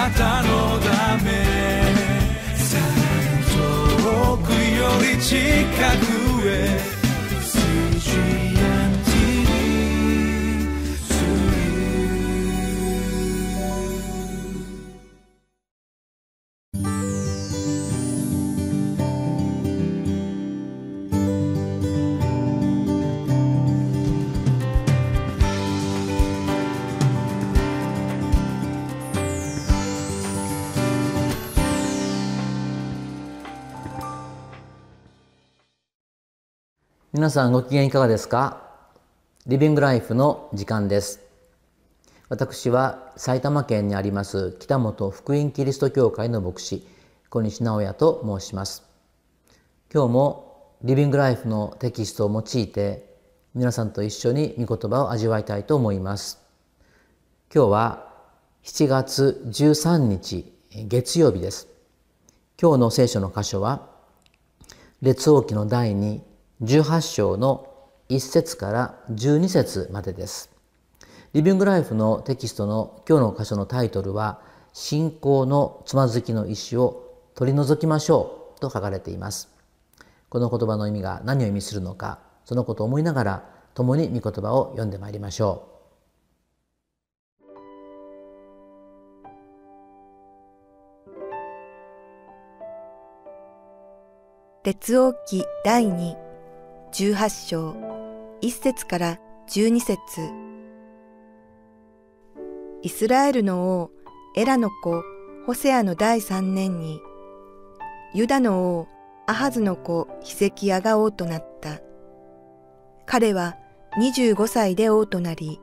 なたのため。遠くより近くへ。皆さんご機嫌いかがですか？リビングライフの時間です。私は埼玉県にあります北本福音キリスト教会の牧師小西直也と申します。今日もリビングライフのテキストを用いて皆さんと一緒に御言葉を味わいたいと思います。今日は7月13日月曜日です。今日の聖書の箇所は列王記の第2 18章の1節から12節までです。リビングライフのテキストの今日の箇所のタイトルは「信仰のつまずきの石を取り除きましょう」と書かれています。この言葉の意味が何を意味するのかそのことを思いながら共に御言葉を読んでまいりましょう。列王記第2 18章1節から12節イスラエルの王エラの子ホセアの第3年にユダの王アハズの子ヒセキヤが王となった。彼は25歳で王となり、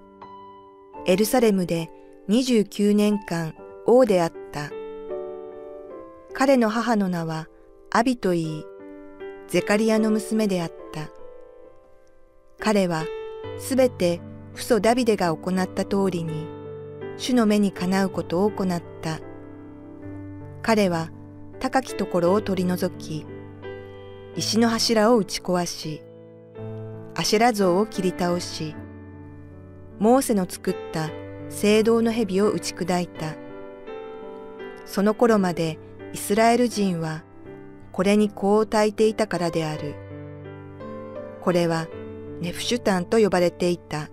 エルサレムで29年間王であった。彼の母の名はアビといい、ゼカリアの娘であった。彼はすべて父祖ダビデが行った通りに、主の目にかなうことを行った。彼は高きところを取り除き、石の柱を打ち壊し、アシェラ像を切り倒し、モーセの作った聖堂の蛇を打ち砕いた。その頃までイスラエル人はこれに香を焚いていたからである。これはネフシュタンと呼ばれていた。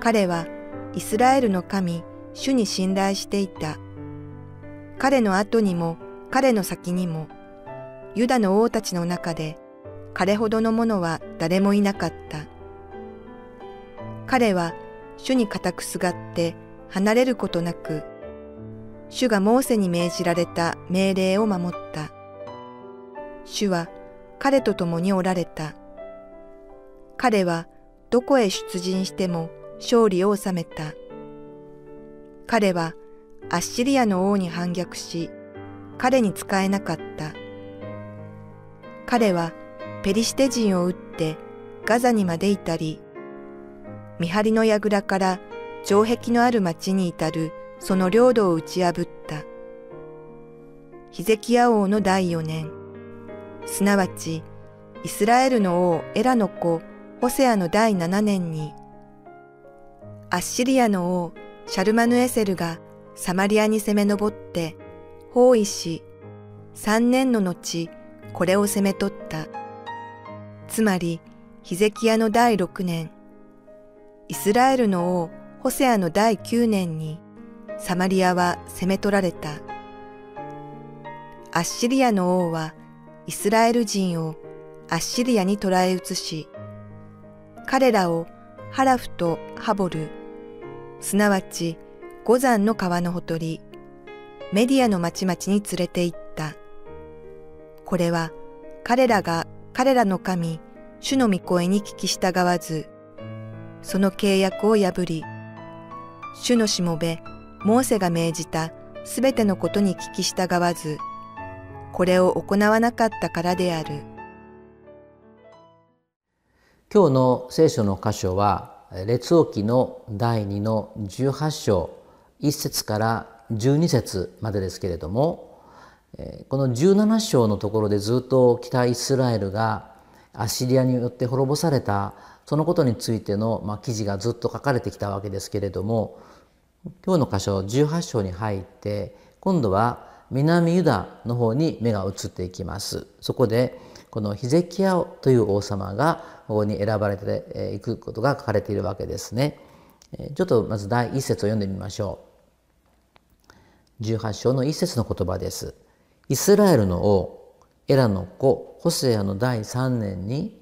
彼はイスラエルの神、主に信頼していた。彼の後にも彼の先にも、ユダの王たちの中で彼ほどの者は誰もいなかった。彼は主に固くすがって離れることなく、主がモーセに命じられた命令を守った。主は彼と共におられた。彼はどこへ出陣しても勝利を収めた。彼はアッシリアの王に反逆し、彼に仕えなかった。彼はペリシテ人を撃ってガザにまで至り、見張りの櫓から城壁のある町に至るその領土を打ち破った。ヒゼキヤ王の第四年、すなわちイスラエルの王エラの子ホセアの第7年に、アッシリアの王シャルマヌエセルがサマリアに攻め上って包囲し、三年の後、これを攻め取った。つまり、ヒゼキヤの第六年、イスラエルの王ホセアの第九年に、サマリアは攻め取られた。アッシリアの王はイスラエル人をアッシリアに捕らえ移し、彼らをハラフとハボル、すなわち五山の川のほとり、メディアの町々に連れて行った。これは彼らが彼らの神、主の御声に聞き従わず、その契約を破り、主のしもべ、モーセが命じたすべてのことに聞き従わず、これを行わなかったからである。今日の聖書の箇所は列王記の第2の18章1節から12節までですけれどもこの17章のところでずっと北イスラエルがアシリアによって滅ぼされたそのことについての、記事がずっと書かれてきたわけですけれども今日の箇所18章に入って今度は南ユダの方に目が移っていきます。そこでこのヒゼキヤという王様がここに選ばれていくことが書かれているわけですね。ちょっとまず第一節を読んでみましょう。18章の一節の言葉です。イスラエルの王エラの子ホセアの第3年に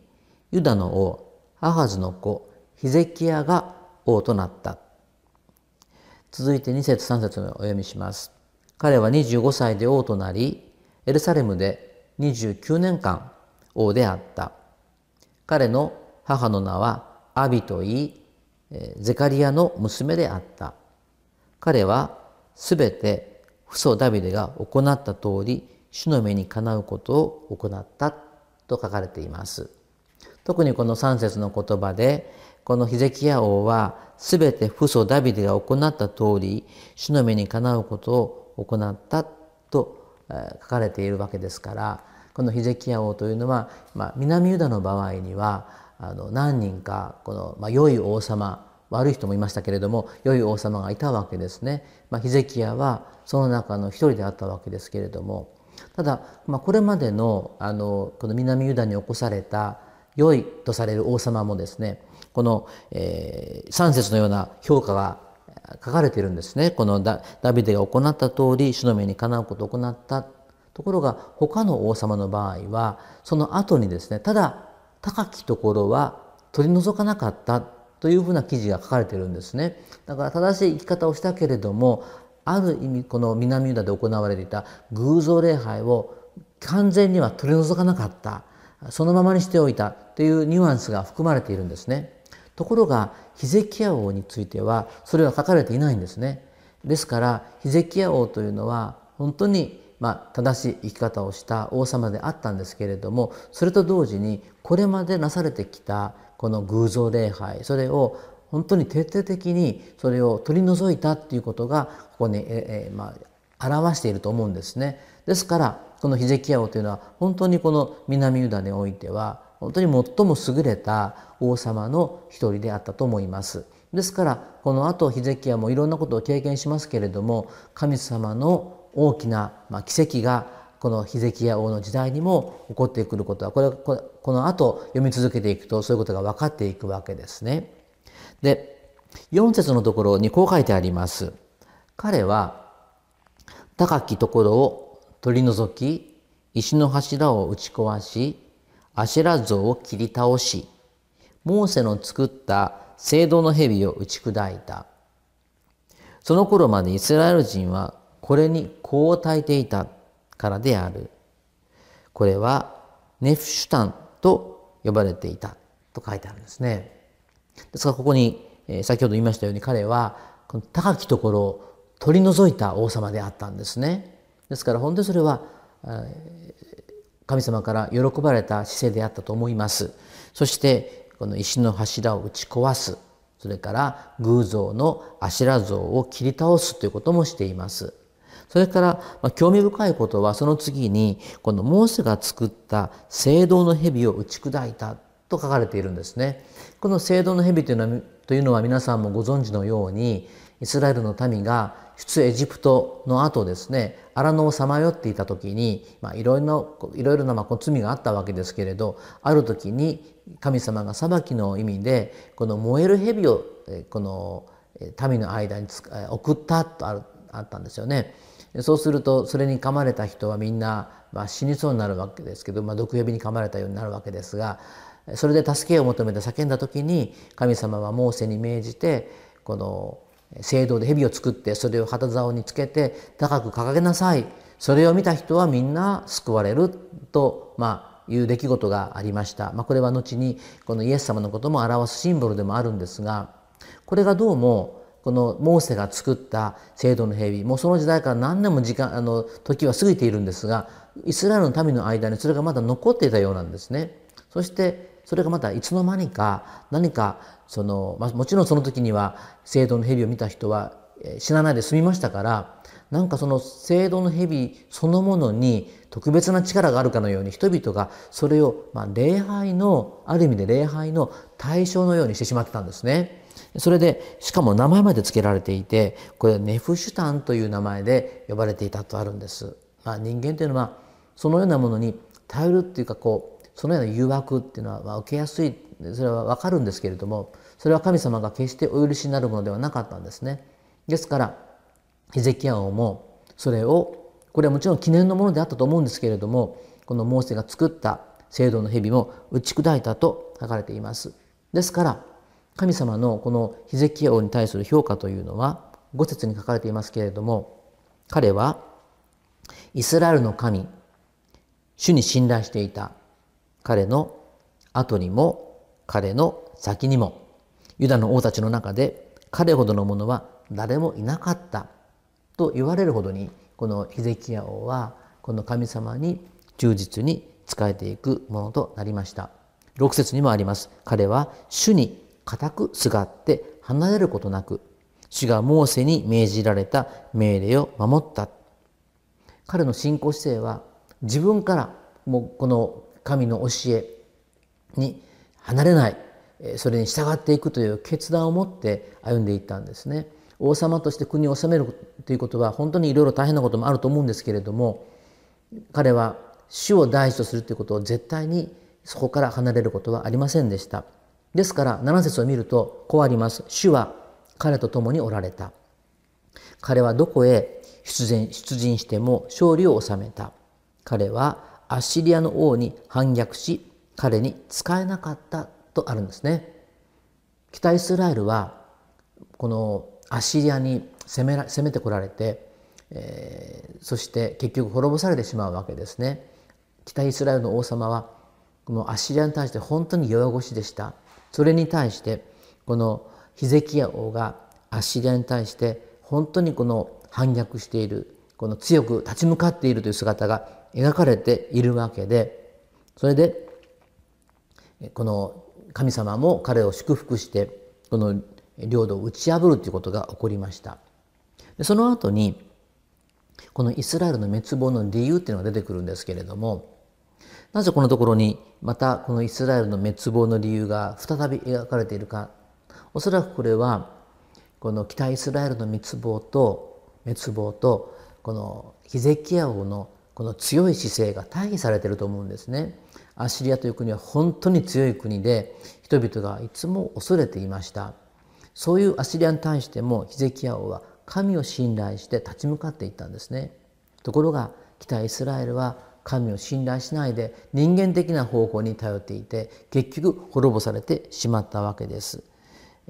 ユダの王アハズの子ヒゼキヤが王となった。続いて2節3節をお読みします。彼は25歳で王となりエルサレムで29年間王であった。彼の母の名はアビといいゼカリアの娘であった。彼はすべて父祖ダビデが行った通り主の目にかなうことを行ったと書かれています。特にこの3節の言葉でこのヒゼキヤ王はすべて父祖ダビデが行った通り主の目にかなうことを行ったと書かれているわけですからこのヒゼキヤ王というのは、まあ、南ユダの場合にはあの何人かこの、まあ、良い王様悪い人もいましたけれども良い王様がいたわけですね。まあ、ヒゼキヤはその中の一人であったわけですけれどもただ、まあ、これまでのあのこの南ユダに起こされた良いとされる王様もですねこの、えー、3節のような評価が書かれているんですねこのダビデが行った通り主の目にかなうことを行ったところが他の王様の場合はその後にですねただ高きところは取り除かなかったというふうな記事が書かれているんですね。だから正しい生き方をしたけれどもある意味この南ユダで行われていた偶像礼拝を完全には取り除かなかったそのままにしておいたというニュアンスが含まれているんですね。ところがヒゼキヤ王についてはそれは書かれていないんですね。ですからヒゼキヤ王というのは本当にまあ、正しい生き方をした王様であったんですけれどもそれと同時にこれまでなされてきたこの偶像礼拝それを本当に徹底的にそれを取り除いたっていうことがここに、ええまあ、表していると思うんですね。ですからこのヒゼキヤ王というのは本当にこの南ユダにおいては本当に最も優れた王様の一人であったと思います。ですからこの後ヒゼキヤもいろんなことを経験しますけれども神様の大きな、ま、奇跡がこのヒゼキヤ王の時代にも起こってくることはこれこの後読み続けていくとそういうことが分かっていくわけですね。で4節のところにこう書いてあります。彼は高きところを取り除き石の柱を打ち壊しアシェラ像を切り倒しモーセの作った聖堂の蛇を打ち砕いた。その頃までイスラエル人はこれにこう炊いていたからである。これはネフシュタンと呼ばれていたと書いてあるんですね。ですからここに、え先ほど言いましたように彼はこの高きところを取り除いた王様であったんですね。ですから本当にそれは神様から喜ばれた姿勢であったと思います。そしてこの石の柱を打ち壊すそれから偶像のアシラ像を切り倒すということもしています。それから、まあ、興味深いことはその次にこのモーセが作った聖堂の蛇を打ち砕いたと書かれているんですね。この聖堂の蛇というのはというのは皆さんもご存知のようにイスラエルの民が出エジプトの後ですね荒野をさまよっていた時に、まあ、いろいろいろいろなまあ罪があったわけですけれどある時に神様が裁きの意味でこの燃える蛇をこの民の間に送ったとあったんですよね。そうするとそれに噛まれた人はみんな、まあ、死にそうになるわけですけど、まあ、毒蛇に噛まれたようになるわけですがそれで助けを求めて叫んだ時に神様はモーセに命じてこの聖堂で蛇を作ってそれを旗竿につけて高く掲げなさい。それを見た人はみんな救われると、まあ、いう出来事がありました、まあ、これは後にこのイエス様のことも表すシンボルでもあるんですがこれがどうもこのモーセが作った聖堂の蛇もうその時代から何年も時間あの時は過ぎているんですがイスラエルの民の間にそれがまだ残っていたようなんですね。そしてそれがまたいつの間にか何かその、まあ、もちろんその時には聖堂の蛇を見た人は死なないで済みましたからなんかその聖堂の蛇そのものに特別な力があるかのように人々がそれをまあ礼拝のある意味で礼拝の対象のようにしてしまってたんですね。それでしかも名前まで付けられていてこれはネフシュタンという名前で呼ばれていたとあるんです。まあ、人間というのはそのようなものに頼るっていうかこうそのような誘惑っていうのはまあ受けやすいそれは分かるんですけれどもそれは神様が決してお許しになるものではなかったんですね。ですからヒゼキヤ王もそれをこれはもちろん記念のものであったと思うんですけれどもこのモーセが作った聖堂の蛇も打ち砕いたと書かれています。ですから神様のこのヒゼキヤ王に対する評価というのは五節に書かれていますけれども彼はイスラエルの神主に信頼していた彼の後にも彼の先にもユダの王たちの中で彼ほどの者は誰もいなかったと言われるほどにこのヒゼキヤ王はこの神様に忠実に仕えていくものとなりました。6節にもあります。彼は主に固くすがって離れることなく主がモーセに命じられた命令を守った。彼の信仰姿勢は自分からもうこの神の教えに離れないそれに従っていくという決断を持って歩んでいったんですね。王様として国を治めるということは本当にいろいろ大変なこともあると思うんですけれども彼は主を第一とするということを絶対にそこから離れることはありませんでした。ですから7節を見るとこうあります。主は彼と共におられた。彼はどこへ出陣出陣しても勝利を収めた。彼はアッシリアの王に反逆し彼に使えなかったとあるんですね。北イスラエルはこのアッシリアに攻め攻めてこられて、えー、そして結局滅ぼされてしまうわけですね。北イスラエルの王様はこのアッシリアに対して本当に弱腰でした。それに対してこのヒゼキヤ王がアッシリアに対して本当にこの反逆しているこの強く立ち向かっているという姿が描かれているわけでそれでこの神様も彼を祝福してこの領土を打ち破るということが起こりました。その後にこのイスラエルの滅亡の理由っていうのが出てくるんですけれどもなぜこのところにまたこのイスラエルの滅亡の理由が再び描かれているかおそらくこれはこの北イスラエルの滅亡と滅亡とこのヒゼキヤ王のこの強い姿勢が対比されていると思うんですね。アッシリアという国は本当に強い国で人々がいつも恐れていました。そういうアッシリアに対してもヒゼキヤ王は神を信頼して立ち向かっていったんですね。ところが北イスラエルは神を信頼しないで人間的な方法に頼っていて結局滅ぼされてしまったわけです。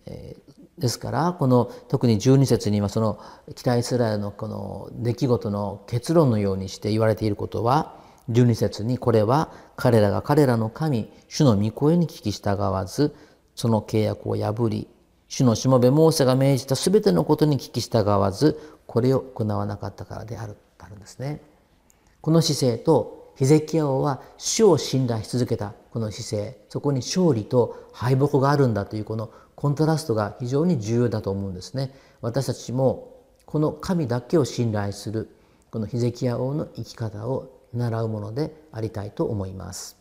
えー、ですからこの特に12節にはその北イスラエルのこの出来事の結論のようにして言われていることは12節にこれは彼らが彼らの神主の御声に聞き従わずその契約を破り主のしもべモーセが命じた全てのことに聞き従わずこれを行わなかったからであるとあるんですね。この姿勢とヒゼキヤ王は主を信頼し続けたこの姿勢そこに勝利と敗北があるんだというこのコントラストが非常に重要だと思うんですね。私たちもこの神だけを信頼するこのヒゼキヤ王の生き方を習うものでありたいと思います。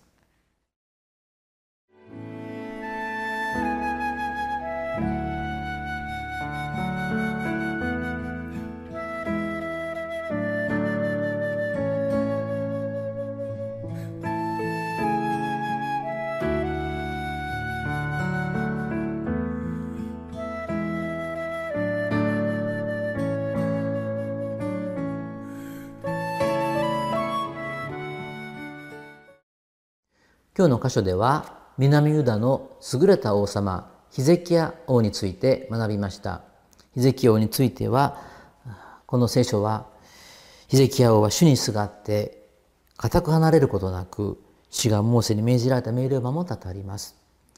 今日の箇所では南ユダの優れた王様ヒゼキヤ王について学びました。ヒゼキヤ王についてはこの聖書はヒゼキヤ王は主にすがって固く離れることなく主がモーセに命じられた命令を守ったとあります。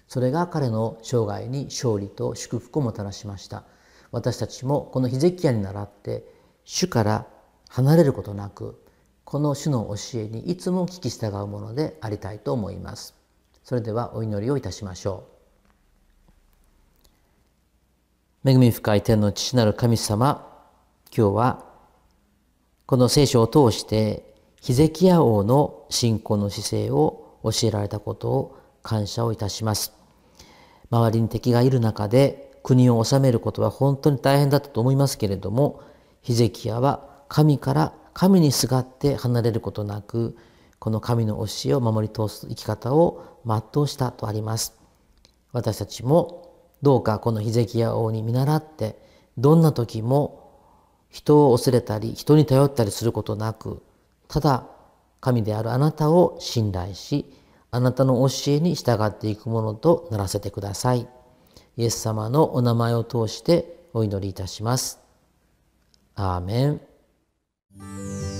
それが彼の生涯に勝利と祝福をもたらしました。私たちもこのヒゼキヤに倣って主から離れることなくこの主の教えにいつも聞き従うものでありたいと思います。それではお祈りをいたしましょう。恵み深い天の父なる神様、今日はこの聖書を通してヒゼキヤ王の信仰の姿勢を教えられたことを感謝をいたします。周りに敵がいる中で国を治めることは本当に大変だったと思いますけれどもヒゼキヤは神から神にすがって離れることなくこの神の教えを守り通す生き方を全うしたとあります。私たちもどうかこのヒゼキヤ王に見習ってどんな時も人を恐れたり人に頼ったりすることなくただ神であるあなたを信頼しあなたの教えに従っていくものとならせてください。イエス様のお名前を通してお祈りいたします。アーメン。あ